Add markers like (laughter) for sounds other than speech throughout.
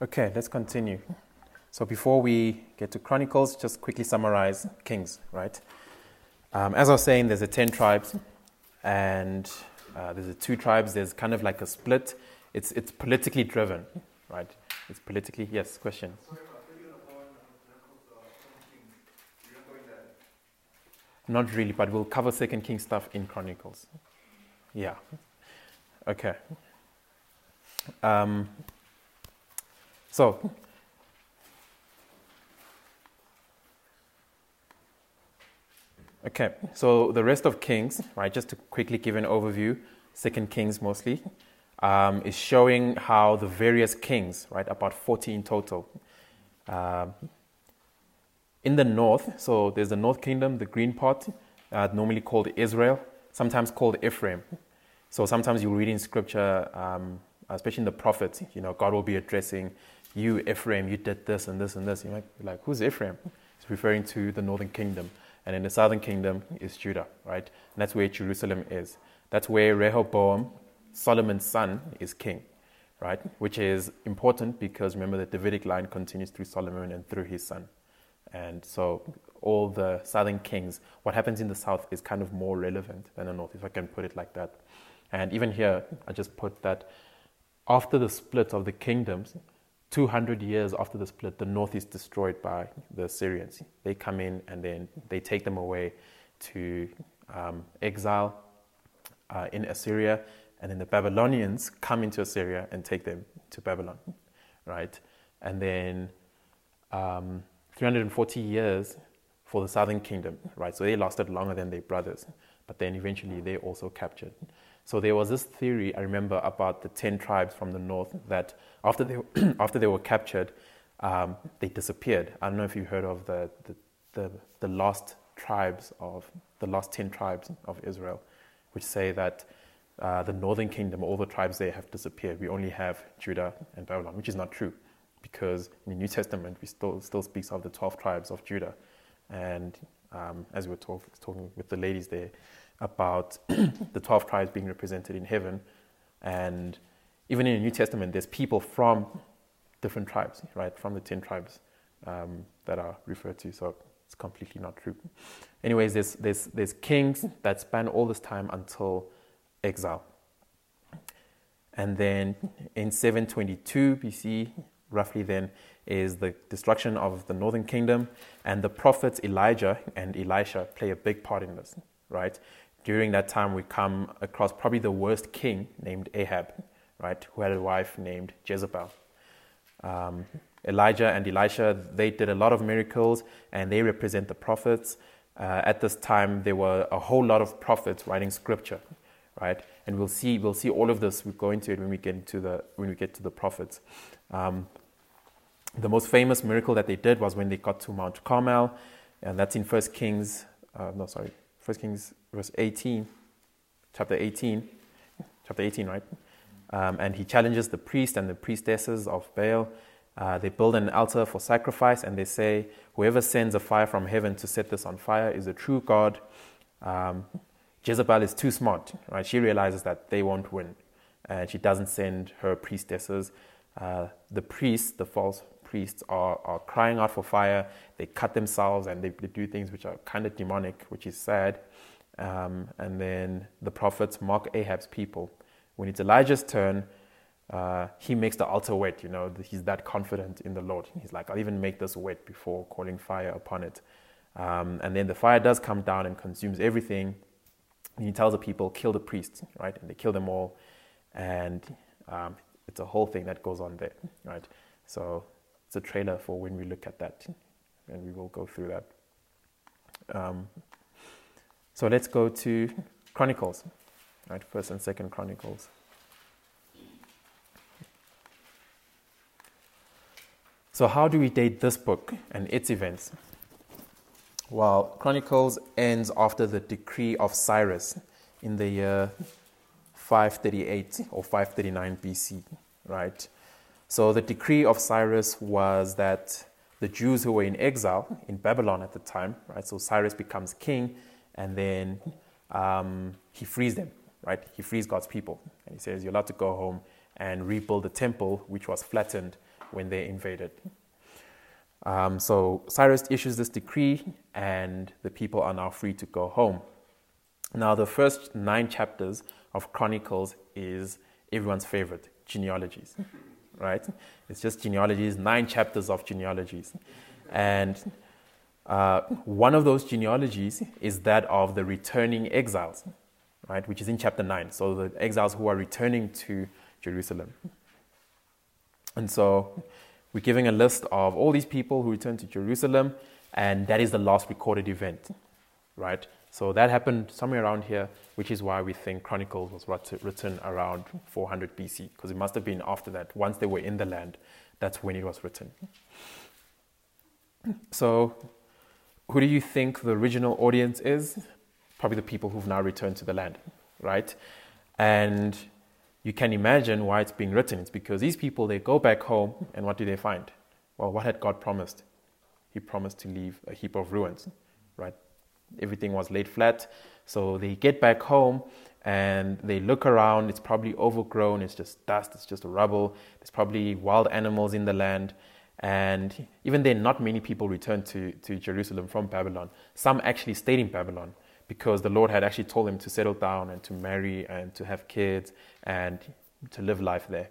Okay, let's continue. So before we get to Chronicles, just quickly summarize Kings, right? Um, as I was saying, there's the 10 tribes, and uh, there's the two tribes. There's kind of like a split. It's, it's politically driven, right? It's politically, yes, question. Not really, but we'll cover Second King stuff in Chronicles. Yeah. Okay. Um, so, okay, so the rest of Kings, right, just to quickly give an overview, Second Kings mostly, um, is showing how the various kings, right, about 40 in total, um, in the north, so there's the north kingdom, the green part, uh, normally called Israel, sometimes called Ephraim. So sometimes you read in scripture, um, especially in the prophets, you know, God will be addressing you, Ephraim, you did this and this and this. You might be like, who's Ephraim? It's referring to the northern kingdom. And in the southern kingdom is Judah, right? And that's where Jerusalem is. That's where Rehoboam, Solomon's son, is king, right? Which is important because remember the Davidic line continues through Solomon and through his son. And so all the southern kings, what happens in the south is kind of more relevant than the north, if I can put it like that. And even here, I just put that after the split of the kingdoms, 200 years after the split, the north is destroyed by the Assyrians. They come in and then they take them away to um, exile uh, in Assyria, and then the Babylonians come into Assyria and take them to Babylon, right? And then um, 340 years for the southern kingdom, right? So they lasted longer than their brothers, but then eventually they also captured. So there was this theory I remember about the ten tribes from the north that after they (clears throat) after they were captured, um, they disappeared. I don't know if you heard of the, the the, the lost tribes of the last ten tribes of Israel, which say that uh, the northern kingdom, all the tribes there have disappeared. We only have Judah and Babylon, which is not true, because in the New Testament we still still speaks of the twelve tribes of Judah, and um, as we were talk, talking with the ladies there, about (clears throat) the 12 tribes being represented in heaven. And even in the New Testament, there's people from different tribes, right? From the 10 tribes um, that are referred to. So it's completely not true. Anyways, there's, there's, there's kings that span all this time until exile. And then in 722 BC, roughly then, is the destruction of the northern kingdom. And the prophets Elijah and Elisha play a big part in this, right? during that time, we come across probably the worst king named Ahab, right, who had a wife named Jezebel. Um, Elijah and Elisha, they did a lot of miracles and they represent the prophets. Uh, at this time, there were a whole lot of prophets writing scripture, right? And we'll see, we'll see all of this. We'll go into it when we get into the when we get to the prophets. Um, the most famous miracle that they did was when they got to Mount Carmel, and that's in First Kings. Uh, no, sorry, First Kings verse 18, chapter 18, chapter 18, right? Um, and he challenges the priest and the priestesses of Baal. Uh, they build an altar for sacrifice and they say, Whoever sends a fire from heaven to set this on fire is a true God. Um, Jezebel is too smart, right? She realizes that they won't win. And she doesn't send her priestesses. Uh, the priests, the false priests, are, are crying out for fire they cut themselves and they, they do things which are kind of demonic, which is sad. Um, and then the prophets mock Ahab's people. When it's Elijah's turn, uh, he makes the altar wet. You know, he's that confident in the Lord. He's like, I'll even make this wet before calling fire upon it. Um, and then the fire does come down and consumes everything. And he tells the people, kill the priests, right? And they kill them all. And um, it's a whole thing that goes on there, right? So it's a trailer for when we look at that and we will go through that. Um, so let's go to Chronicles, right? First and Second Chronicles. So, how do we date this book and its events? Well, Chronicles ends after the decree of Cyrus in the year 538 or 539 BC, right? So, the decree of Cyrus was that the Jews who were in exile in Babylon at the time, right? So Cyrus becomes king, and then um, he frees them, right? He frees God's people, and he says, "You're allowed to go home and rebuild the temple, which was flattened when they invaded. Um, so Cyrus issues this decree, and the people are now free to go home. Now, the first nine chapters of Chronicles is everyone's favorite genealogies, right? It's just genealogies, nine chapters of genealogies. And uh, one of those genealogies is that of the returning exiles, right, which is in chapter 9. So the exiles who are returning to Jerusalem. And so we're giving a list of all these people who returned to Jerusalem, and that is the last recorded event, right? So that happened somewhere around here, which is why we think Chronicles was written around 400 BC, because it must have been after that. Once they were in the land, that's when it was written. So, who do you think the original audience is? Probably the people who've now returned to the land, right? And you can imagine why it's being written. It's because these people, they go back home, and what do they find? Well, what had God promised? He promised to leave a heap of ruins, right? Everything was laid flat. So they get back home and they look around. It's probably overgrown. It's just dust. It's just rubble. There's probably wild animals in the land. And even then, not many people returned to, to Jerusalem from Babylon. Some actually stayed in Babylon because the Lord had actually told them to settle down and to marry and to have kids and to live life there.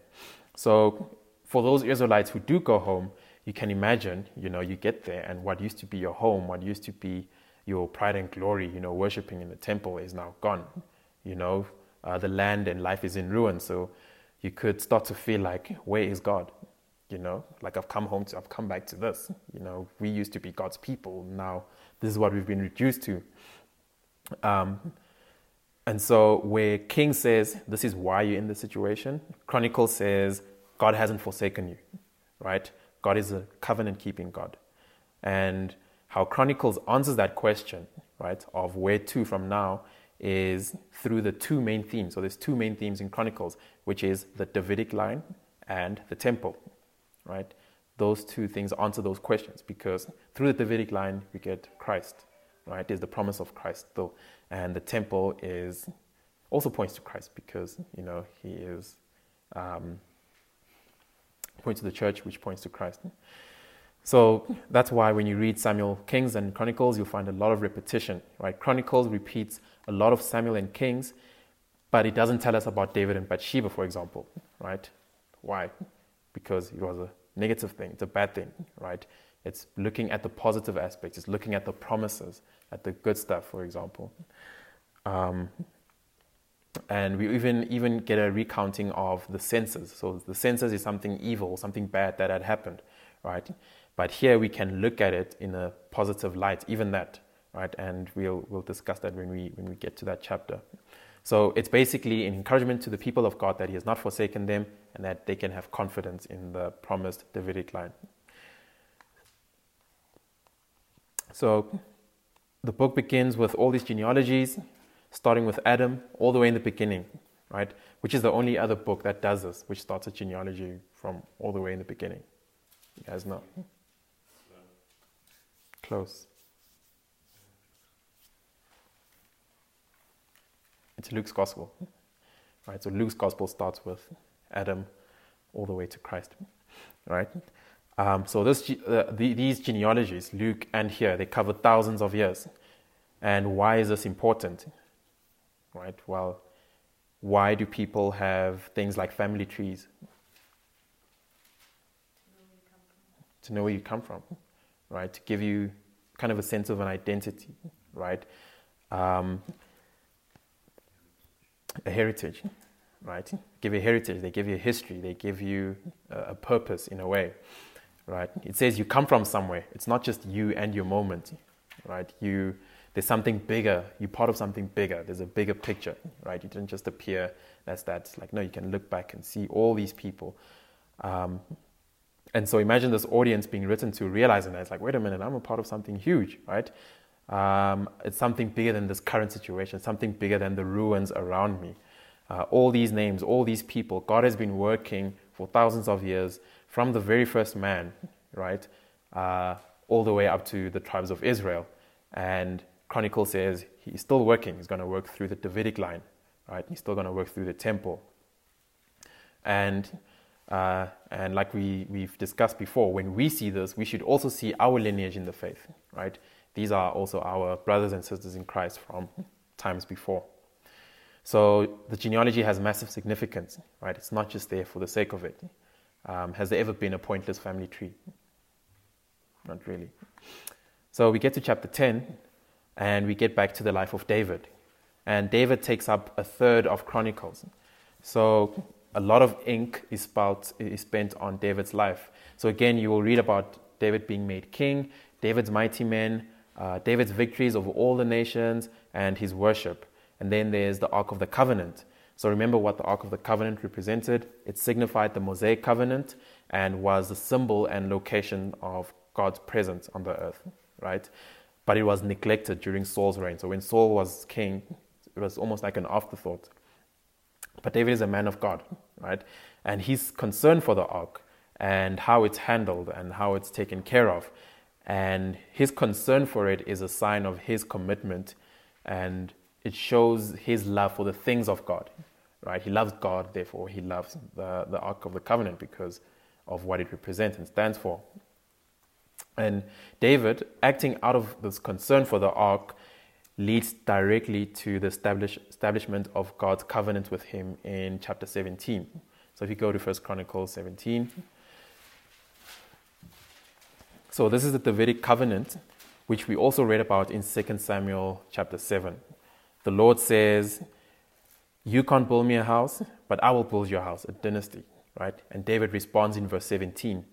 So, for those Israelites who do go home, you can imagine, you know, you get there and what used to be your home, what used to be your pride and glory, you know, worshiping in the temple is now gone. You know, uh, the land and life is in ruin. So you could start to feel like, where is God? You know, like I've come home to, I've come back to this. You know, we used to be God's people. Now this is what we've been reduced to. Um, and so where King says, this is why you're in this situation, Chronicle says, God hasn't forsaken you, right? God is a covenant keeping God. And how Chronicles answers that question, right, of where to from now is through the two main themes. So there's two main themes in Chronicles, which is the Davidic line and the temple, right? Those two things answer those questions because through the Davidic line we get Christ, right? There's the promise of Christ, though, and the temple is also points to Christ because you know he is um, points to the church, which points to Christ. So that's why when you read Samuel, Kings, and Chronicles, you'll find a lot of repetition, right? Chronicles repeats a lot of Samuel and Kings, but it doesn't tell us about David and Bathsheba, for example, right? Why? Because it was a negative thing, it's a bad thing, right? It's looking at the positive aspects, it's looking at the promises, at the good stuff, for example. Um, and we even even get a recounting of the census. So the census is something evil, something bad that had happened, right? But here we can look at it in a positive light, even that, right? And we'll, we'll discuss that when we, when we get to that chapter. So it's basically an encouragement to the people of God that He has not forsaken them and that they can have confidence in the promised Davidic line. So the book begins with all these genealogies, starting with Adam all the way in the beginning, right? Which is the only other book that does this, which starts a genealogy from all the way in the beginning. You guys know? Close. It's Luke's gospel. Right? So Luke's gospel starts with Adam all the way to Christ. Right? Um, so this, uh, the, these genealogies, Luke and here, they cover thousands of years. And why is this important? Right? Well, why do people have things like family trees? To know where you come from right? To give you kind of a sense of an identity, right? Um, a heritage, right? Give you a heritage, they give you a history, they give you a, purpose in a way, right? It says you come from somewhere. It's not just you and your moment, right? You there's something bigger. You're part of something bigger. There's a bigger picture, right? You didn't just appear as that. Like no, you can look back and see all these people. Um, and so imagine this audience being written to realizing that it's like, wait a minute, I'm a part of something huge, right? Um, it's something bigger than this current situation, something bigger than the ruins around me. Uh, all these names, all these people, God has been working for thousands of years from the very first man, right, uh, all the way up to the tribes of Israel. And Chronicle says he's still working. He's going to work through the Davidic line, right? He's still going to work through the temple. And Uh, and like we, we've discussed before, when we see this, we should also see our lineage in the faith, right? These are also our brothers and sisters in Christ from times before. So the genealogy has massive significance, right? It's not just there for the sake of it. Um, has there ever been a pointless family tree? Not really. So we get to chapter 10, and we get back to the life of David. And David takes up a third of Chronicles. So a lot of ink is, is spent on David's life. So again, you will read about David being made king, David's mighty men, uh, David's victories over all the nations, and his worship. And then there's the Ark of the Covenant. So remember what the Ark of the Covenant represented. It signified the Mosaic Covenant and was the symbol and location of God's presence on the earth, right? But it was neglected during Saul's reign. So when Saul was king, it was almost like an afterthought. But David is a man of God, right? And he's concerned for the ark and how it's handled and how it's taken care of. And his concern for it is a sign of his commitment and it shows his love for the things of God, right? He loves God, therefore, he loves the, the Ark of the Covenant because of what it represents and stands for. And David, acting out of this concern for the Ark, leads directly to the establish, establishment of God's covenant with him in chapter 17. So if you go to 1 Chronicles 17. So this is the Davidic covenant, which we also read about in 2 Samuel chapter 7. The Lord says, You can't build me a house, but I will build your house, a dynasty, right? And David responds in verse 17.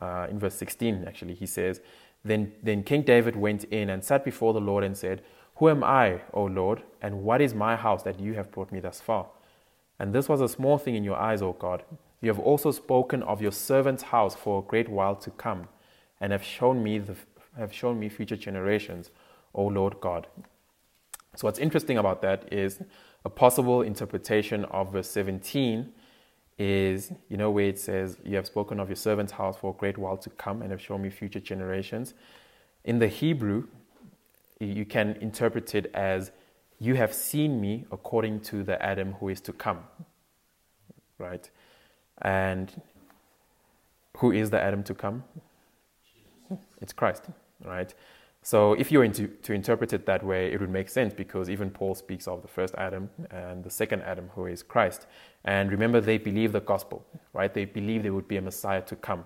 Uh, in verse 16, actually, he says, then, then King David went in and sat before the Lord and said, who am I, O Lord, and what is my house that you have brought me thus far? And this was a small thing in your eyes, O God. You have also spoken of your servant's house for a great while to come, and have shown me the, have shown me future generations, O Lord God. So what's interesting about that is a possible interpretation of verse 17 is, you know, where it says, You have spoken of your servant's house for a great while to come and have shown me future generations. In the Hebrew, you can interpret it as you have seen me according to the Adam who is to come. Right? And who is the Adam to come? It's Christ, right? So if you were to, to interpret it that way, it would make sense because even Paul speaks of the first Adam and the second Adam, who is Christ. And remember, they believe the gospel, right? They believe there would be a Messiah to come,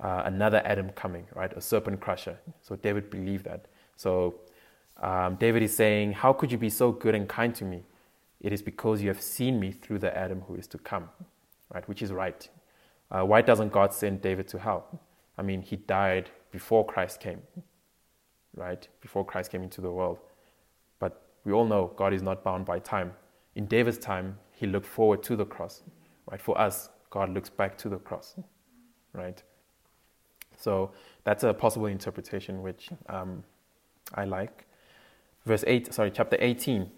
uh, another Adam coming, right? A serpent crusher. So David believed that. So um, David is saying, How could you be so good and kind to me? It is because you have seen me through the Adam who is to come, right? Which is right. Uh, why doesn't God send David to hell? I mean, he died before Christ came, right? Before Christ came into the world. But we all know God is not bound by time. In David's time, he looked forward to the cross, right? For us, God looks back to the cross, right? So that's a possible interpretation which um, I like. Verse 8, sorry, chapter 18.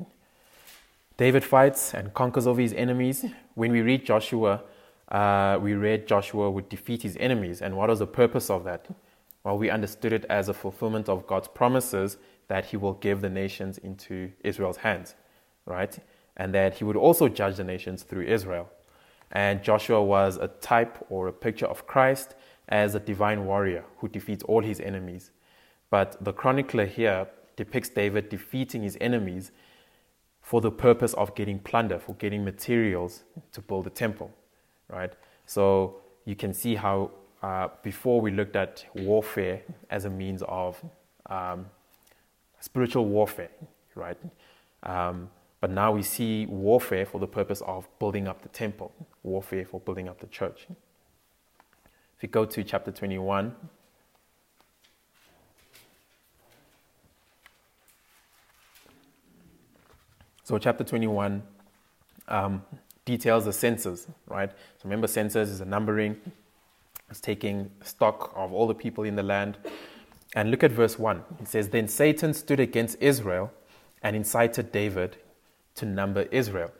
David fights and conquers over his enemies. When we read Joshua, uh, we read Joshua would defeat his enemies. And what was the purpose of that? Well, we understood it as a fulfillment of God's promises that he will give the nations into Israel's hands, right? And that he would also judge the nations through Israel. And Joshua was a type or a picture of Christ as a divine warrior who defeats all his enemies. But the chronicler here depicts David defeating his enemies for the purpose of getting plunder, for getting materials to build the temple, right? So you can see how uh, before we looked at warfare as a means of um, spiritual warfare, right? Um, but now we see warfare for the purpose of building up the temple, warfare for building up the church. If you go to chapter 21, So, chapter 21 um, details the census, right? So, remember, census is a numbering, it's taking stock of all the people in the land. And look at verse 1. It says, Then Satan stood against Israel and incited David to number Israel,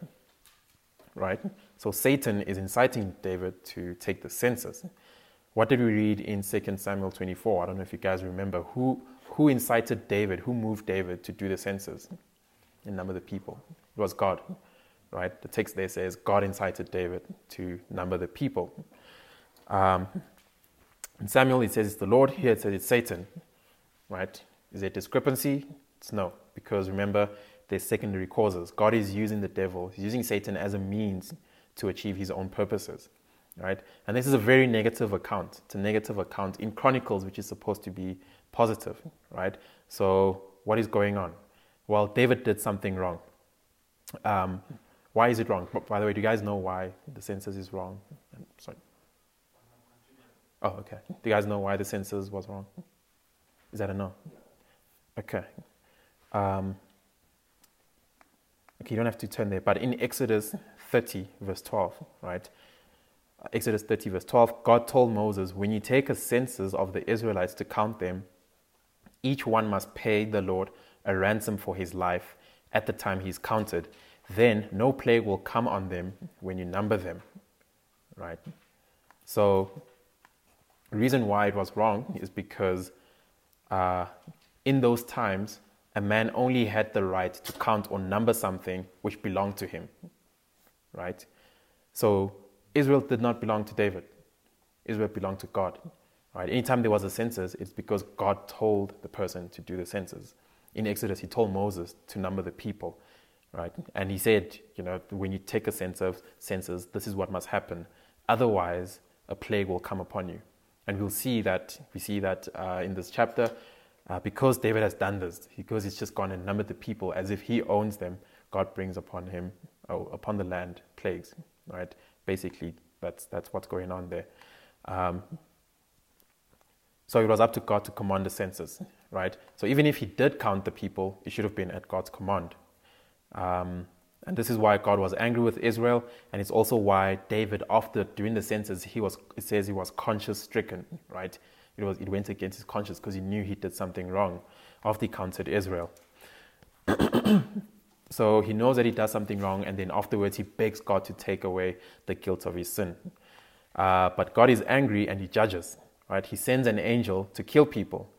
right? So, Satan is inciting David to take the census. What did we read in 2 Samuel 24? I don't know if you guys remember. Who, who incited David? Who moved David to do the census? And number the people. It was God, right? The text there says God incited David to number the people. Um, in Samuel, it says it's the Lord. Here it says it's Satan. Right? Is there a discrepancy? It's no, because remember, there's secondary causes. God is using the devil, he's using Satan as a means to achieve his own purposes. Right? And this is a very negative account. It's a negative account in Chronicles, which is supposed to be positive. Right? So, what is going on? Well, David did something wrong. Um, why is it wrong? By the way, do you guys know why the census is wrong? Sorry. Oh, okay. Do you guys know why the census was wrong? Is that a no? Okay. Um, okay, you don't have to turn there, but in Exodus 30, verse 12, right? Exodus 30, verse 12, God told Moses, When you take a census of the Israelites to count them, each one must pay the Lord a ransom for his life at the time he is counted. Then no plague will come on them when you number them. Right? So, the reason why it was wrong is because uh, in those times, a man only had the right to count or number something which belonged to him. Right? So, Israel did not belong to David. Israel belonged to God. Right? Anytime there was a census, it's because God told the person to do the census. In Exodus, he told Moses to number the people, right? And he said, you know, when you take a census, census, this is what must happen. Otherwise, a plague will come upon you. And we'll see that, we see that uh, in this chapter, uh, because David has done this, because he's just gone and numbered the people as if he owns them, God brings upon him, oh, upon the land, plagues, right? Basically, that's, that's what's going on there. Um, so it was up to God to command the census, right? So even if he did count the people, it should have been at God's command. Um, and this is why God was angry with Israel, and it's also why David, after doing the census, he was it says he was conscience stricken, right? It was it went against his conscience because he knew he did something wrong after he counted Israel. (coughs) so he knows that he does something wrong, and then afterwards he begs God to take away the guilt of his sin. Uh, but God is angry and he judges. Right? He sends an angel to kill people.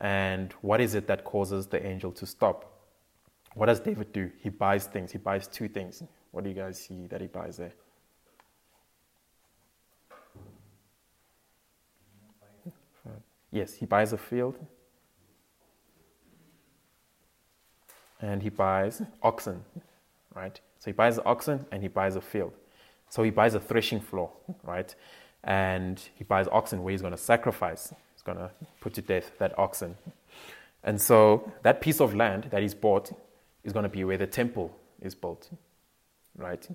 And what is it that causes the angel to stop? What does David do? He buys things. He buys two things. What do you guys see that he buys there? Yes, he buys a field. And he buys oxen, right? So he buys oxen and he buys a field. So he buys a threshing floor, right? and he buys oxen where he's going to sacrifice. Going to put to death that oxen. And so that piece of land that he's bought is going to be where the temple is built, right?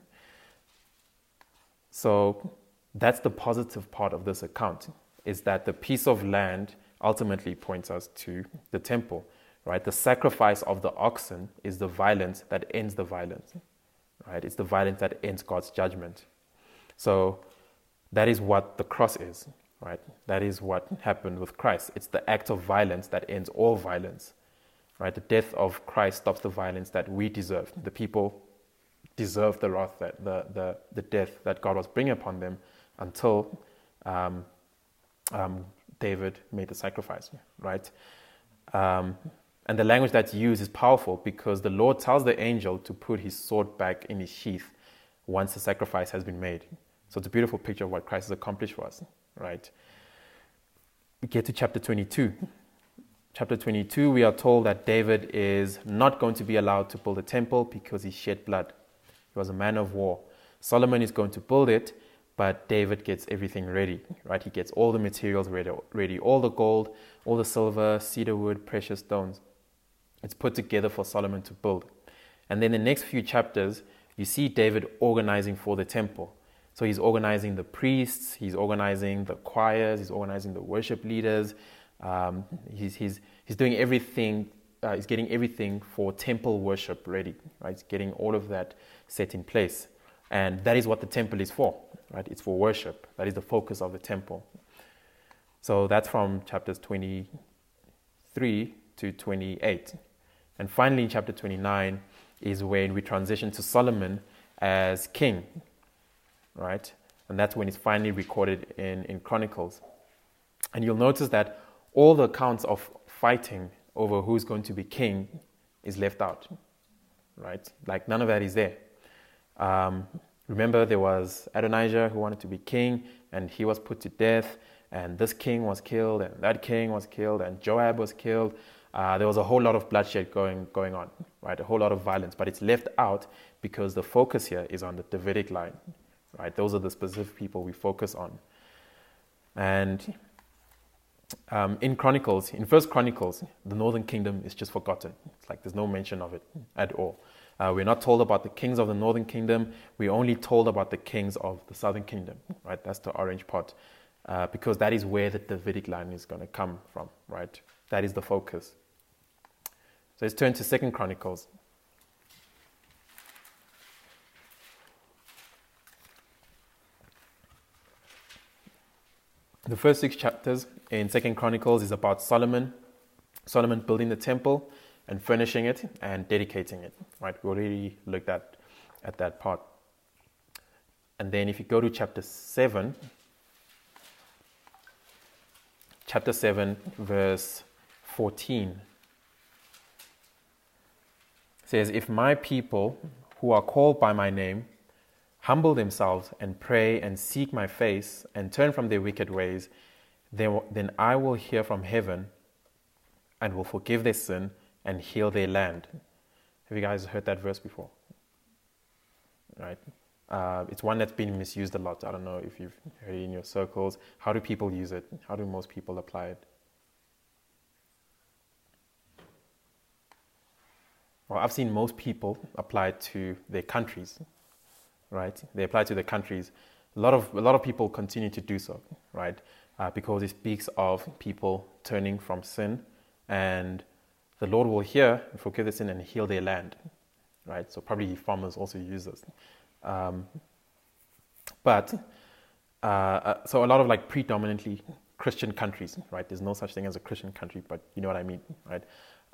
So that's the positive part of this account is that the piece of land ultimately points us to the temple, right? The sacrifice of the oxen is the violence that ends the violence, right? It's the violence that ends God's judgment. So that is what the cross is, right? That is what happened with Christ. It's the act of violence that ends all violence, right? The death of Christ stops the violence that we deserve. The people deserve the wrath, that, the, the, the death that God was bringing upon them until um, um, David made the sacrifice, right? Um, and the language that's used is powerful because the Lord tells the angel to put his sword back in his sheath once the sacrifice has been made. So it's a beautiful picture of what Christ has accomplished for us, right? We get to chapter 22. Chapter 22, we are told that David is not going to be allowed to build a temple because he shed blood. He was a man of war. Solomon is going to build it, but David gets everything ready, right? He gets all the materials ready, ready all the gold, all the silver, cedar wood, precious stones. It's put together for Solomon to build. And then the next few chapters, you see David organizing for the temple. So he's organizing the priests, he's organizing the choirs, he's organizing the worship leaders. Um, he's, he's, he's doing everything, uh, he's getting everything for temple worship ready, right? He's getting all of that set in place. And that is what the temple is for, right? It's for worship. That is the focus of the temple. So that's from chapters 23 to 28. And finally, in chapter 29 is when we transition to Solomon as king right? And that's when it's finally recorded in, in Chronicles. And you'll notice that all the accounts of fighting over who's going to be king is left out, right? Like none of that is there. Um, remember, there was Adonijah who wanted to be king, and he was put to death, and this king was killed, and that king was killed, and Joab was killed. Uh, there was a whole lot of bloodshed going, going on, right? A whole lot of violence, but it's left out because the focus here is on the Davidic line, right? Those are the specific people we focus on. And um, in Chronicles, in First Chronicles, the Northern Kingdom is just forgotten. It's like there's no mention of it at all. Uh, we're not told about the kings of the Northern Kingdom. We're only told about the kings of the Southern Kingdom, right? That's the orange part, uh, because that is where the Davidic line is going to come from, right? That is the focus. So let's turn to Second Chronicles. The first six chapters in Second Chronicles is about Solomon, Solomon building the temple and furnishing it and dedicating it. Right, we already looked at at that part. And then if you go to chapter seven, chapter seven, verse fourteen says, If my people who are called by my name humble themselves and pray and seek my face and turn from their wicked ways, then, I will hear from heaven and will forgive their sin and heal their land. Have you guys heard that verse before? Right? Uh, it's one that's been misused a lot. I don't know if you've heard it in your circles. How do people use it? How do most people apply it? well, I've seen most people apply it to their countries, right? They apply to the countries. A lot of, a lot of people continue to do so, right? Uh, because it speaks of people turning from sin and the Lord will hear and forgive their sin and heal their land, right? So probably farmers also use this. Um, but, uh, uh, so a lot of like predominantly Christian countries, right? There's no such thing as a Christian country, but you know what I mean, right?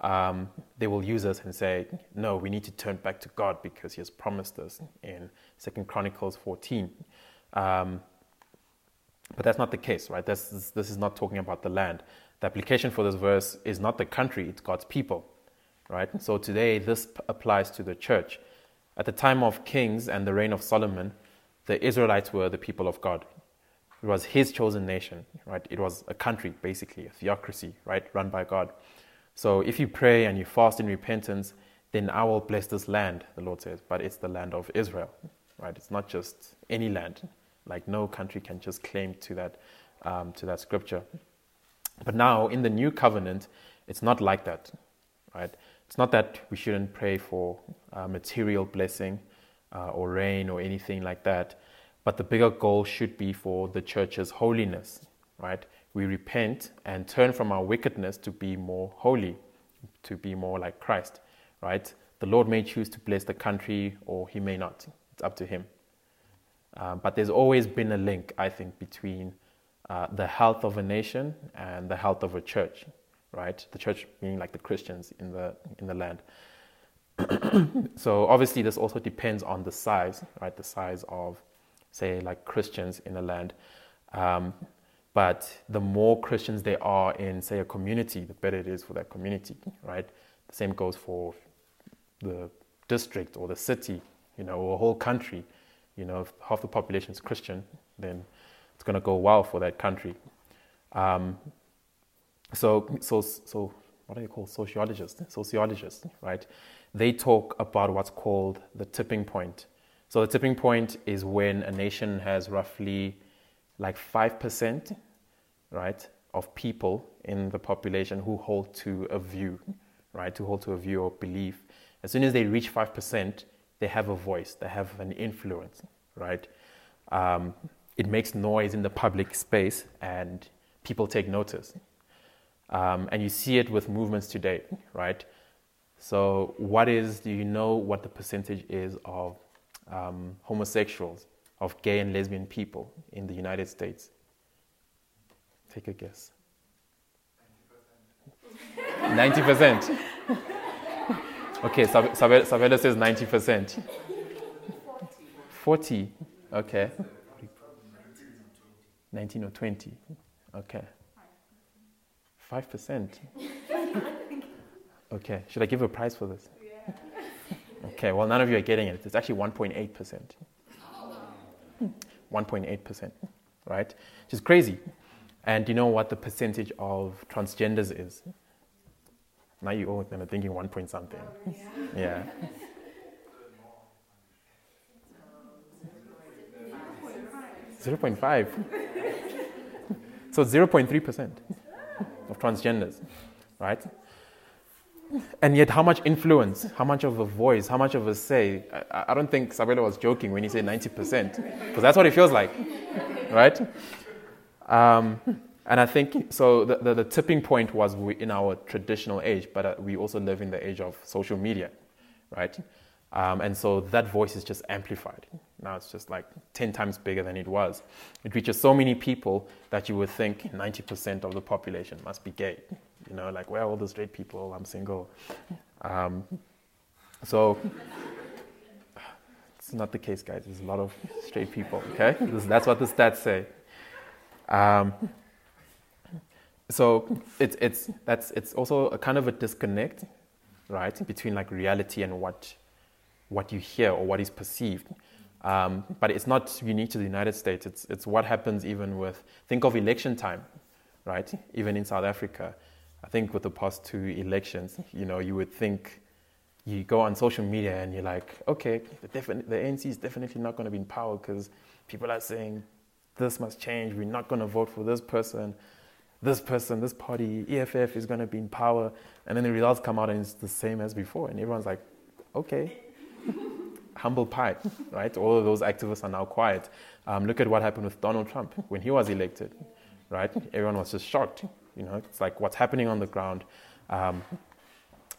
Um, they will use us and say, no, we need to turn back to God because He has promised us in Second Chronicles 14. Um, but that's not the case, right? This is, this is not talking about the land. The application for this verse is not the country, it's God's people, right? And So today, this applies to the church. At the time of kings and the reign of Solomon, the Israelites were the people of God. It was his chosen nation, right? It was a country, basically, a theocracy, right? Run by God. So if you pray and you fast in repentance, then I will bless this land, the Lord says. But it's the land of Israel, right? It's not just any land. Like no country can just claim to that, um, to that scripture. But now in the new covenant, it's not like that, right? It's not that we shouldn't pray for uh, material blessing uh, or rain or anything like that. But the bigger goal should be for the church's holiness, right? We repent and turn from our wickedness to be more holy, to be more like Christ, right? The Lord may choose to bless the country or he may not. It's up to him. Um, but there's always been a link, I think, between uh, the health of a nation and the health of a church, right? The church being like the Christians in the, in the land. (clears throat) so obviously, this also depends on the size, right? The size of, say, like Christians in a land. Um, but the more Christians there are in, say, a community, the better it is for that community, right? The same goes for the district or the city, you know, or a whole country. You know, if half the population is Christian, then it's going to go well for that country. Um, so, so, so, what are you called? Sociologists, sociologists, right? They talk about what's called the tipping point. So, the tipping point is when a nation has roughly like 5%, right, of people in the population who hold to a view, right, to hold to a view or belief. As soon as they reach 5%, they have a voice, they have an influence, right? Um, it makes noise in the public space and people take notice. Um, and you see it with movements today, right? So, what is, do you know what the percentage is of um, homosexuals of gay and lesbian people in the United States? Take a guess. 90%. (laughs) okay, Sabelo says 90%. 40. Okay. 19 or 20. Okay. 5%. Okay. Should I give a prize for this? Okay, well, none of you are getting it. It's actually 1.8%. 1.8%, right? Which is crazy. And do you know what the percentage of transgenders is? Now you all are thinking one point something. Oh, yeah. Zero point five. So zero point three percent of transgenders, right? And yet, how much influence, how much of a voice, how much of a say? I, I don't think Sabelo was joking when he said 90%, because that's what it feels like, right? Um, and I think so. The, the, the, tipping point was we, in our traditional age, but uh, we also live in the age of social media, right? Um, and so that voice is just amplified. Now it's just like 10 times bigger than it was. It reaches so many people that you would think 90% of the population must be gay. You know, like, where are all the straight people? I'm single. Um, so it's not the case, guys. There's a lot of straight people, okay? That's what the stats say. Um, so it's, it's, that's, it's also a kind of a disconnect, right, between like reality and what, what you hear or what is perceived. Um, but it's not unique to the United States. It's, it's what happens even with, think of election time, right? Even in South Africa. I think with the past two elections, you know, you would think you go on social media and you're like, okay, the, defin- the ANC is definitely not going to be in power because people are saying this must change. We're not going to vote for this person, this person, this party. EFF is going to be in power, and then the results come out and it's the same as before, and everyone's like, okay. (laughs) Humble pie, right? All of those activists are now quiet. Um, look at what happened with Donald Trump when he was elected, right? Everyone was just shocked. You know, it's like what's happening on the ground. Um,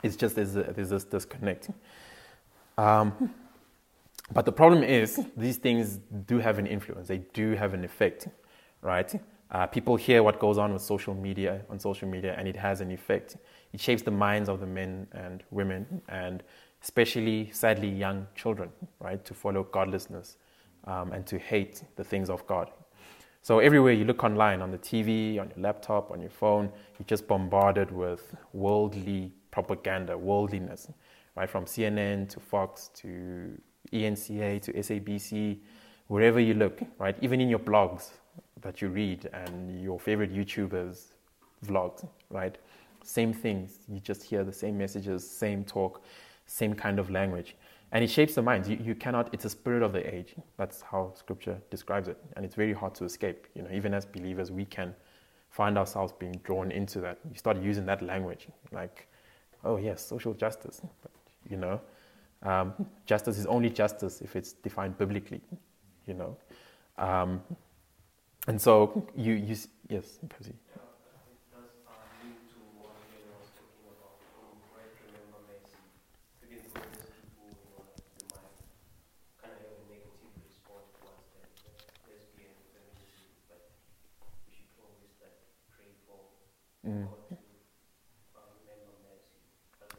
it's just there's, a, there's this disconnect. Um, but the problem is these things do have an influence. They do have an effect, right? Uh, people hear what goes on with social media on social media, and it has an effect. It shapes the minds of the men and women, and especially, sadly, young children, right, to follow godlessness um, and to hate the things of God. So everywhere you look online, on the TV, on your laptop, on your phone, you're just bombarded with worldly propaganda, worldliness, right? From CNN to Fox to ENCA to SABC, wherever you look, right? Even in your blogs that you read and your favorite YouTubers' vlogs, right? Same things. You just hear the same messages, same talk, same kind of language and it shapes the minds. You, you cannot, it's a spirit of the age. That's how scripture describes it. And it's very hard to escape. You know, even as believers, we can find ourselves being drawn into that. You start using that language, like, oh, yes, social justice. But, you know, um, justice is only justice if it's defined biblically, you know. Um, and so you, you yes, Percy.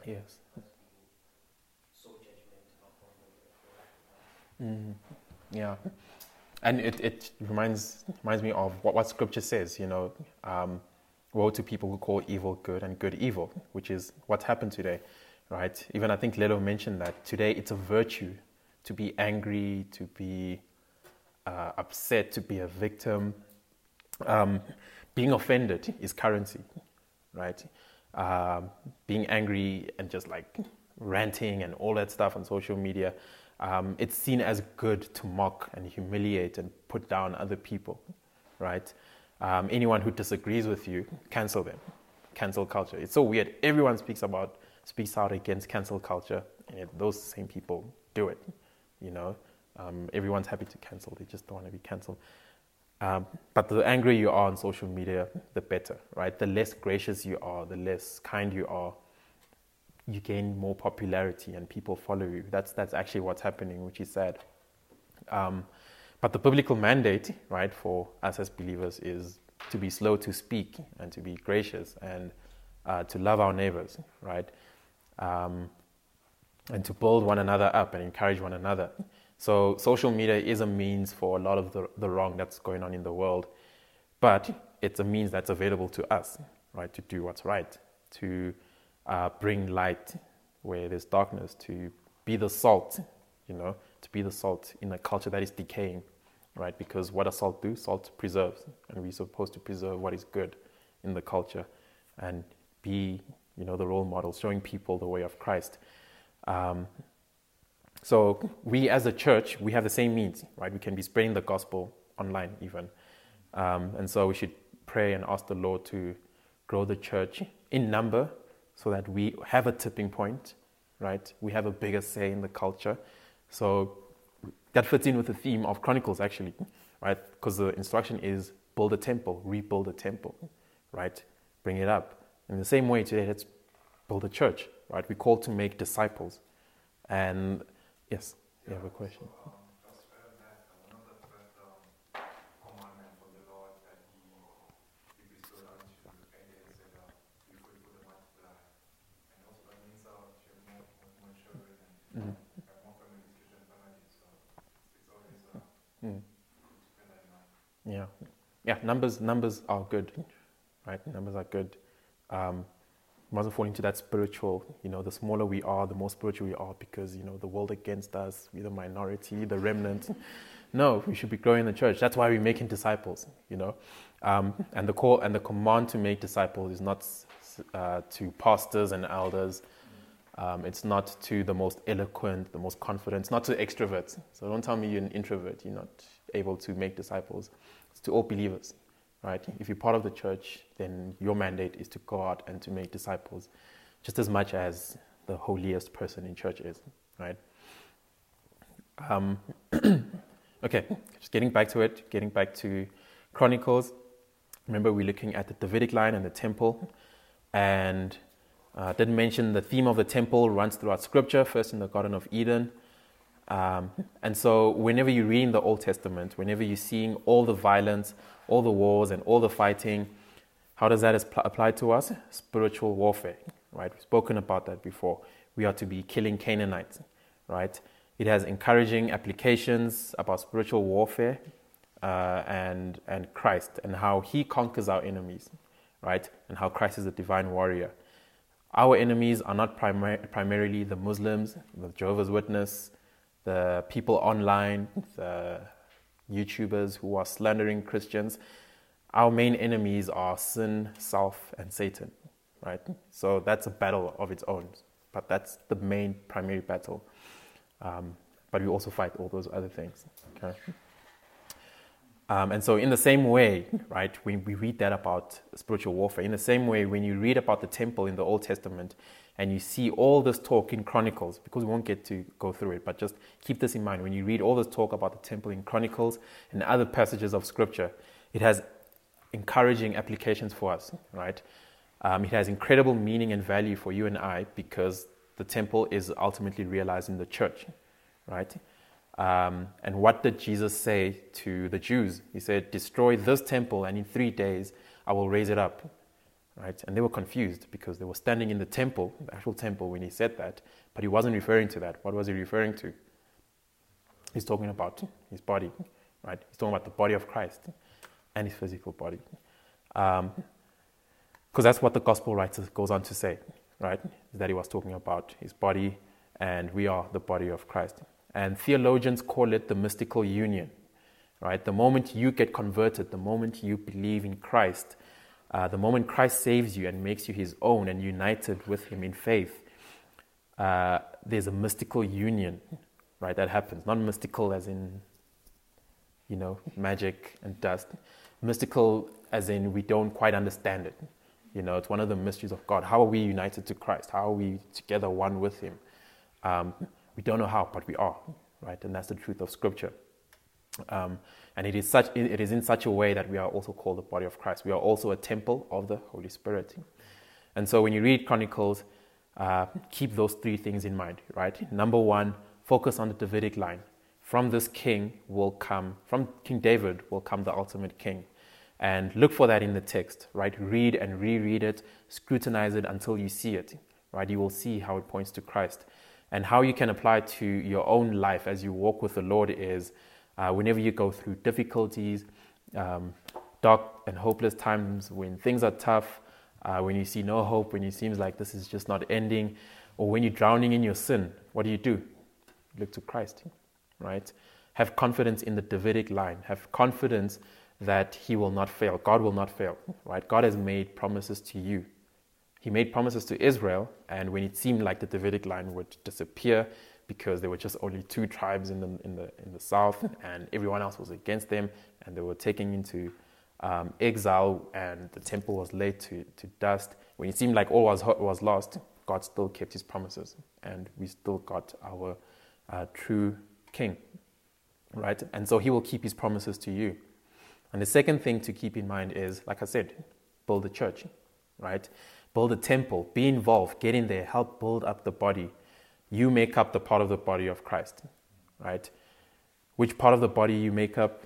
Yes. Yeah. And it, it reminds reminds me of what, what scripture says, you know, um, woe to people who call evil good and good evil, which is what's happened today, right? Even I think Lelo mentioned that today it's a virtue to be angry, to be uh, upset, to be a victim. Um, being offended is currency, right? Um, being angry and just like ranting and all that stuff on social media, um, it's seen as good to mock and humiliate and put down other people, right? Um, anyone who disagrees with you, cancel them. Cancel culture. It's so weird. Everyone speaks about, speaks out against cancel culture, and yet those same people do it. You know, um, everyone's happy to cancel. They just don't want to be canceled. Um, but the angrier you are on social media, the better, right? The less gracious you are, the less kind you are, you gain more popularity and people follow you. That's, that's actually what's happening, which is sad. Um, but the biblical mandate, right, for us as believers is to be slow to speak and to be gracious and uh, to love our neighbors, right? Um, and to build one another up and encourage one another. So social media is a means for a lot of the, the wrong that's going on in the world, but it's a means that's available to us, right, to do what's right, to uh, bring light where there's darkness, to be the salt, you know, to be the salt in a culture that is decaying. right? Because what does salt do? Salt preserves, and we're supposed to preserve what is good in the culture and be, you know, the role model, showing people the way of Christ. Um, so we as a church, we have the same means, right? We can be spreading the gospel online even. Um, and so we should pray and ask the Lord to grow the church in number so that we have a tipping point, right? We have a bigger say in the culture. So that fits in with the theme of Chronicles, actually, right? Because the instruction is build a temple, rebuild a temple, right? Bring it up. In the same way, today, let's build a church, right? We're called to make disciples. And yes, you have a question. Yeah, yeah. Numbers, numbers are good, right? Numbers are good. Um, mustn't fall into that spiritual. You know, the smaller we are, the more spiritual we are, because you know the world against us, we're the minority, the remnant. (laughs) no, we should be growing the church. That's why we're making disciples. You know, um, and the call and the command to make disciples is not uh, to pastors and elders. Um, it's not to the most eloquent, the most confident. It's not to extroverts. So don't tell me you're an introvert. You're not able to make disciples. It's to all believers, right? If you're part of the church, then your mandate is to go out and to make disciples, just as much as the holiest person in church is, right? Um, (clears throat) okay, just getting back to it, getting back to Chronicles. Remember, we're looking at the Davidic line and the temple, and uh, didn't mention the theme of the temple runs throughout Scripture, first in the Garden of Eden. Um, and so, whenever you're reading the Old Testament, whenever you're seeing all the violence, all the wars, and all the fighting, how does that apply to us? Spiritual warfare, right? We've spoken about that before. We are to be killing Canaanites, right? It has encouraging applications about spiritual warfare uh, and, and Christ and how he conquers our enemies, right? And how Christ is a divine warrior. Our enemies are not primar- primarily the Muslims, the Jehovah's Witness, the people online, the YouTubers who are slandering Christians. Our main enemies are sin, self, and Satan, right? So that's a battle of its own, but that's the main primary battle. Um, but we also fight all those other things. Okay. Um, and so, in the same way, right, when we read that about spiritual warfare, in the same way, when you read about the temple in the Old Testament and you see all this talk in Chronicles, because we won't get to go through it, but just keep this in mind. When you read all this talk about the temple in Chronicles and other passages of Scripture, it has encouraging applications for us, right? Um, it has incredible meaning and value for you and I because the temple is ultimately realized in the church, right? Um, and what did Jesus say to the Jews? He said, Destroy this temple, and in three days I will raise it up. Right? And they were confused because they were standing in the temple, the actual temple, when he said that, but he wasn't referring to that. What was he referring to? He's talking about his body, right? He's talking about the body of Christ and his physical body. Because um, that's what the gospel writer goes on to say, right? That he was talking about his body, and we are the body of Christ. And theologians call it the mystical union. Right? The moment you get converted, the moment you believe in Christ, uh, the moment Christ saves you and makes you his own and united with him in faith, uh, there's a mystical union, right? That happens. Not mystical as in, you know, magic and dust. Mystical as in we don't quite understand it. You know, it's one of the mysteries of God. How are we united to Christ? How are we together one with Him? Um, we don't know how, but we are, right? And that's the truth of Scripture. Um, and it is, such, it is in such a way that we are also called the body of Christ. We are also a temple of the Holy Spirit. And so when you read Chronicles, uh, keep those three things in mind, right? Number one, focus on the Davidic line. From this king will come, from King David will come the ultimate king. And look for that in the text, right? Read and reread it, scrutinize it until you see it, right? You will see how it points to Christ. And how you can apply to your own life as you walk with the Lord is uh, whenever you go through difficulties, um, dark and hopeless times, when things are tough, uh, when you see no hope, when it seems like this is just not ending, or when you're drowning in your sin, what do you do? Look to Christ, right? have confidence in the Davidic line, have confidence that he will not fail. God will not fail, right? God has made promises to you. He made promises to Israel, and when it seemed like the Davidic line would disappear because there were just only two tribes in the, in the, in the south, (laughs) and everyone else was against them, and they were taken into um, exile, and the temple was laid to, to dust. When it seemed like all was, was lost, God still kept his promises, and we still got our uh, true king, right? And so he will keep his promises to you. And the second thing to keep in mind is, like I said, build a church, right? Build a temple, be involved, get in there, help build up the body. You make up the part of the body of Christ, right? Which part of the body you make up,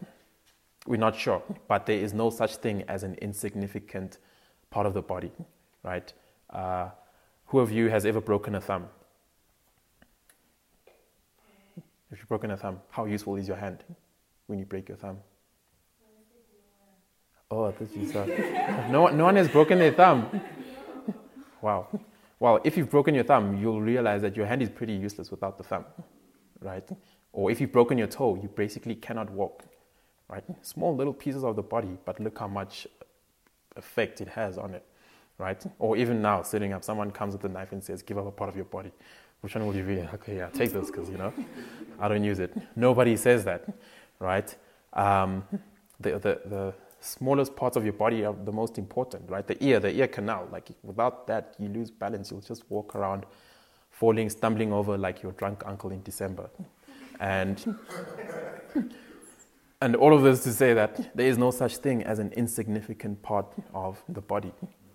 we're not sure, but there is no such thing as an insignificant part of the body, right? Uh, who of you has ever broken a thumb? If you've broken a thumb, how useful is your hand when you break your thumb? Oh, I thought you saw. (laughs) no, no one has broken their thumb. Wow. Well, if you've broken your thumb, you'll realize that your hand is pretty useless without the thumb, right? Or if you've broken your toe, you basically cannot walk, right? Small little pieces of the body, but look how much effect it has on it, right? Or even now, sitting up, someone comes with a knife and says, "Give up a part of your body." Which one will you be? Okay, yeah, take this because you know I don't use it. Nobody says that, right? Um, the, the the smallest parts of your body are the most important, right? The ear, the ear canal. Like without that, you lose balance. You'll just walk around, falling, stumbling over like your drunk uncle in December, and (laughs) and all of this to say that there is no such thing as an insignificant part of the body,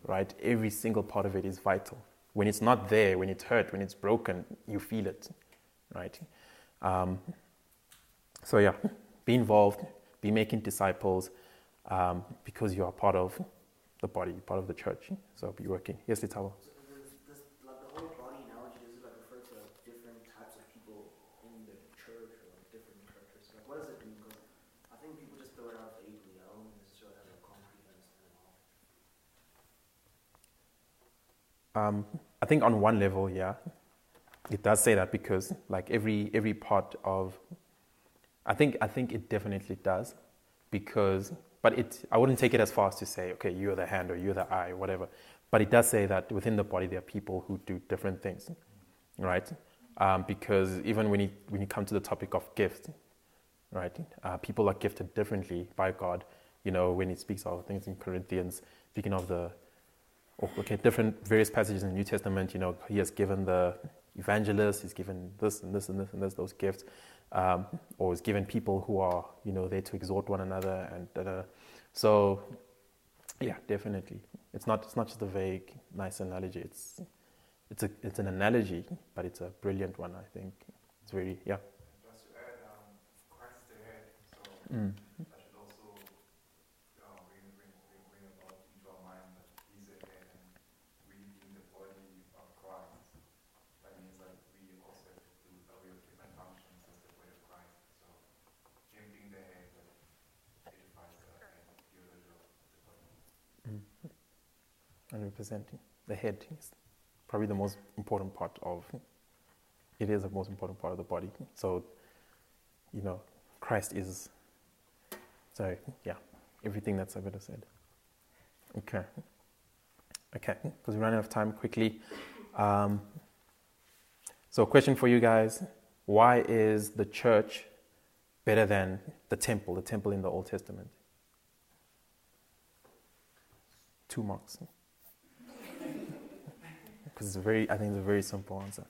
right? Every single part of it is vital. When it's not there, when it's hurt, when it's broken, you feel it, right? Um, so yeah, be involved, be making disciples um, because you are part of the body, part of the church. So I'll be working. Yes, Litalo. So does this, like the whole body analogy, does it like refer to like different types of people in the church or like different churches? Like what does it mean? Because I think people just throw it out vaguely. I don't necessarily have a concrete understanding. Um, I think on one level, yeah, it does say that because like every every part of, I think I think it definitely does, because but it I wouldn't take it as far as to say okay you're the hand or you're the eye or whatever, but it does say that within the body there are people who do different things, right? Um, because even when you when you come to the topic of gift, right, uh, people are gifted differently by God. You know when it speaks of things in Corinthians, speaking of the okay, different various passages in the New Testament, you know, he has given the evangelist, he's given this and this and this and this, those gifts, um, or has given people who are, you know, there to exhort one another and da, da. so, yeah, definitely, it's not it's not just a vague, nice analogy. It's it's a it's an analogy, but it's a brilliant one. I think it's very yeah. Just to add, um, Christ is the head, so Mm. that should also uh, bring, bring, bring, bring about into our mind that He's the head and we being the body of Christ. That means that we also have to do that we have different functions as the body of Christ. So Him being the head that edifies the head, the other job of the body. And representing the head is probably the most important part of it is the most important part of the body. So you know christ is so yeah everything that's i've said. Okay. Okay because we're running out of time quickly. Um, so question for you guys. Why is the church better than the temple the temple in the old testament? Two marks because it's very i think it's a very simple answer.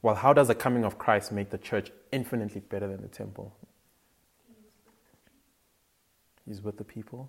Well how does the coming of christ make the church infinitely better than the temple? He's with the people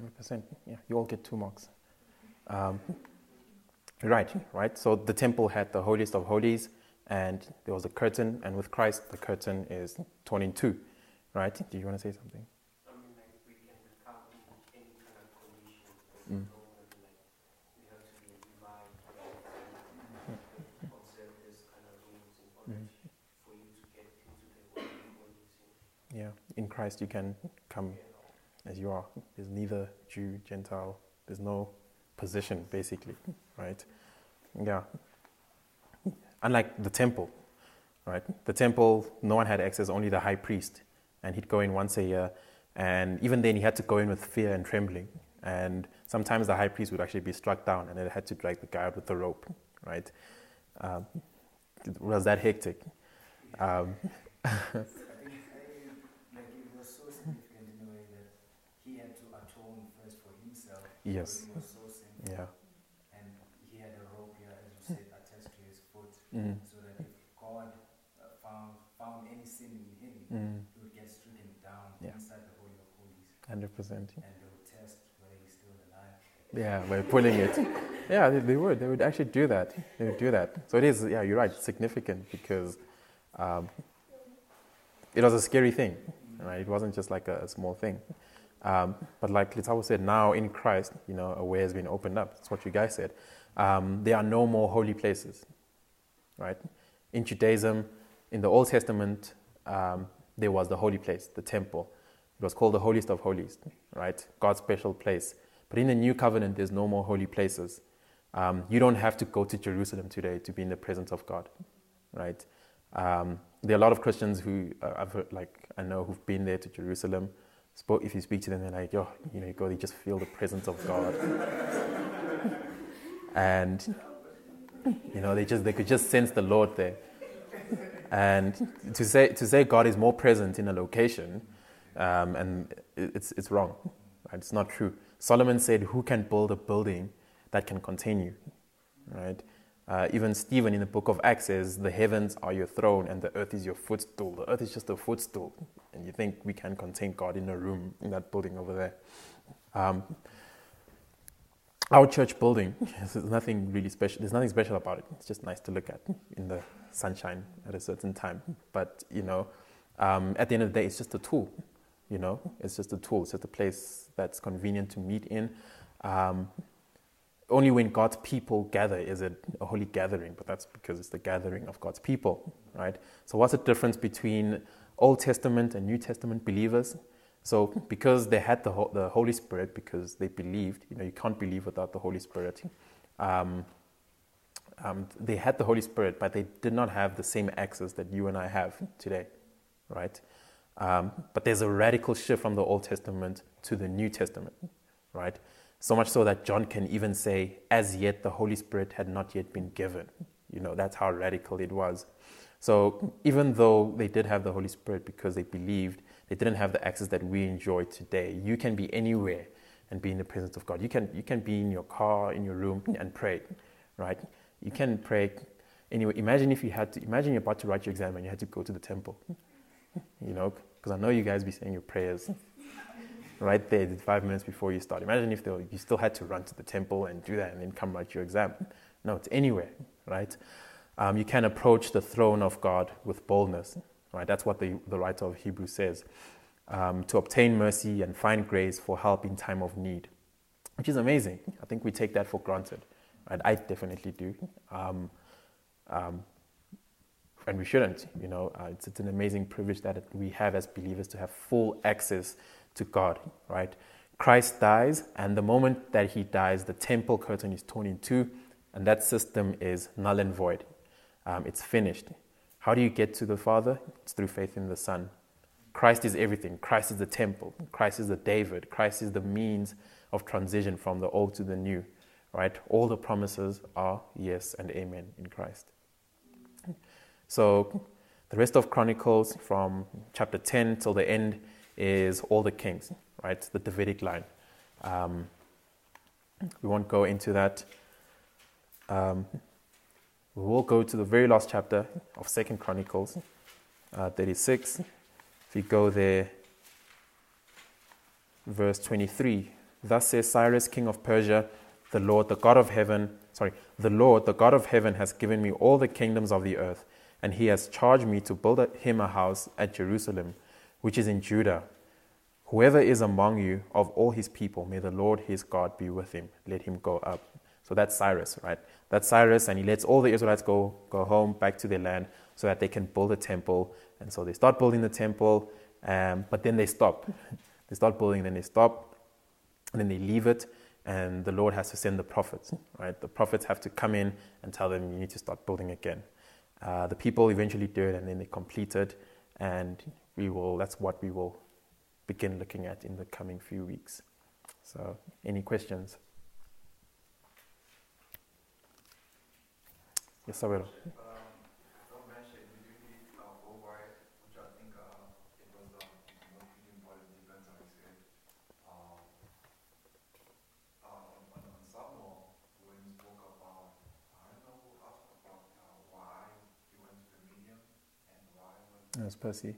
100%. Yeah, you all get two marks. Um, right, right. So the temple had the holiest of holies, and there was a curtain, and with Christ, the curtain is torn in two. Right? Do you want to say something? Mm-hmm. Yeah, in Christ you can come yeah as you are. There's neither Jew, Gentile. There's no position, basically. (laughs) Right? Yeah. Unlike the temple, right? The temple, no one had access, only the high priest. And he'd go in once a year. And even then, he had to go in with fear and trembling. And sometimes the high priest would actually be struck down and they had to drag the guy out with the rope, right? Um, it was that hectic. Um, (laughs) I think I, like it was so significant in a way that he had to atone first for himself. Yes. He so sinful. Yeah. And he had a rope here, as you said, attached to his foot, Mm. so that if God uh, found found any sin in him, Mm. he would get stricken down Yeah. inside the Holy of Holies, 100%. and they would test whether he's still alive. Yeah, by pulling it. Yeah, they, they would. They would actually do that. They would do that. So it is, yeah, you're right, significant because um, it was a scary thing, right? It wasn't just like a, a small thing. Um, but like Litabo said, now in Christ, you know, a way has been opened up. That's what you guys said. Um, there are no more holy places, right? In Judaism, in the Old Testament, um, there was the holy place, the temple. It was called the holiest of holies, right? God's special place. But in the new covenant, there's no more holy places. Um, you don't have to go to Jerusalem today to be in the presence of God, right? Um, there are a lot of Christians who uh, I've heard, like I know who've been there to Jerusalem. Spoke, if you speak to them, they're like, "Yo, you know, God, they just feel the presence of God," and you know, they just they could just sense the Lord there. And to say to say God is more present in a location, um, and it's it's wrong. It's not true. Solomon said, "Who can build a building that can contain you?" Right? Uh, even Stephen in the book of Acts says, "The heavens are your throne, and the earth is your footstool." The earth is just a footstool, and you think we can contain God in a room in that building over there? Um, our church building, (laughs) there's nothing really special. There's nothing special about it. It's just nice to look at in the sunshine at a certain time. But you know, um, at the end of the day, it's just a tool. You know, it's just a tool. It's just a place that's convenient to meet in. Um, only when God's people gather is it a holy gathering, but that's because it's the gathering of God's people, right? So, what's the difference between Old Testament and New Testament believers? So, because they had the, the Holy Spirit, because they believed, you know, you can't believe without the Holy Spirit. Um, um, they had the Holy Spirit, but they did not have the same access that you and I have today, right? Um, but there's a radical shift from the Old Testament to the New Testament, right? So much so that John can even say, as yet the Holy Spirit had not yet been given. You know, that's how radical it was. So even though they did have the Holy Spirit because they believed, they didn't have the access that we enjoy today. You can be anywhere and be in the presence of God. You can, you can be in your car, in your room, and pray, right? You can pray anyway. Imagine if you had to, imagine you're about to write your exam and you had to go to the temple, you know, because I know you guys be saying your prayers right there five minutes before you start. Imagine if were, you still had to run to the temple and do that and then come write your exam. No, it's anywhere, right? Um, you can approach the throne of God with boldness, right? That's what the, the writer of Hebrews says. Um, to obtain mercy and find grace for help in time of need, which is amazing. I think we take that for granted, right? I definitely do. Um, um, and we shouldn't, you know. Uh, it's, it's an amazing privilege that we have as believers to have full access to God, right? Christ dies, and the moment that he dies, the temple curtain is torn in two, and that system is null and void. Um, it's finished. How do you get to the Father? It's through faith in the Son. Christ is everything. Christ is the temple. Christ is the David. Christ is the means of transition from the old to the new, right? All the promises are yes and amen in Christ. So, the rest of Chronicles from chapter 10 till the end is all the kings, right? The Davidic line. Um, we won't go into that. Um, we will go to the very last chapter of Second Chronicles, uh, 36. If you go there, verse 23. Thus says Cyrus, king of Persia, the Lord, the God of heaven, sorry, the Lord, the God of heaven, has given me all the kingdoms of the earth, and he has charged me to build him a house at Jerusalem, which is in Judah. Whoever is among you of all his people, may the Lord his God be with him. Let him go up. So that's Cyrus, right? That's Cyrus, and he lets all the Israelites go, go home back to their land so that they can build a temple. And so they start building the temple, um, but then they stop. (laughs) they start building, then they stop, and then they leave it, and the Lord has to send the prophets, right? The prophets have to come in and tell them, you need to start building again. Uh, the people eventually do it, and then they complete it, and we will, that's what we will begin looking at in the coming few weeks. So, any questions? Yes, I will. Um, don't mention, did you read Worldwide, which I think uh, it was um, most important depends on his head. Um, uh, on, on Samuel, when he spoke about, I don't know who asked about why he went to the medium and why was Yes, Percy.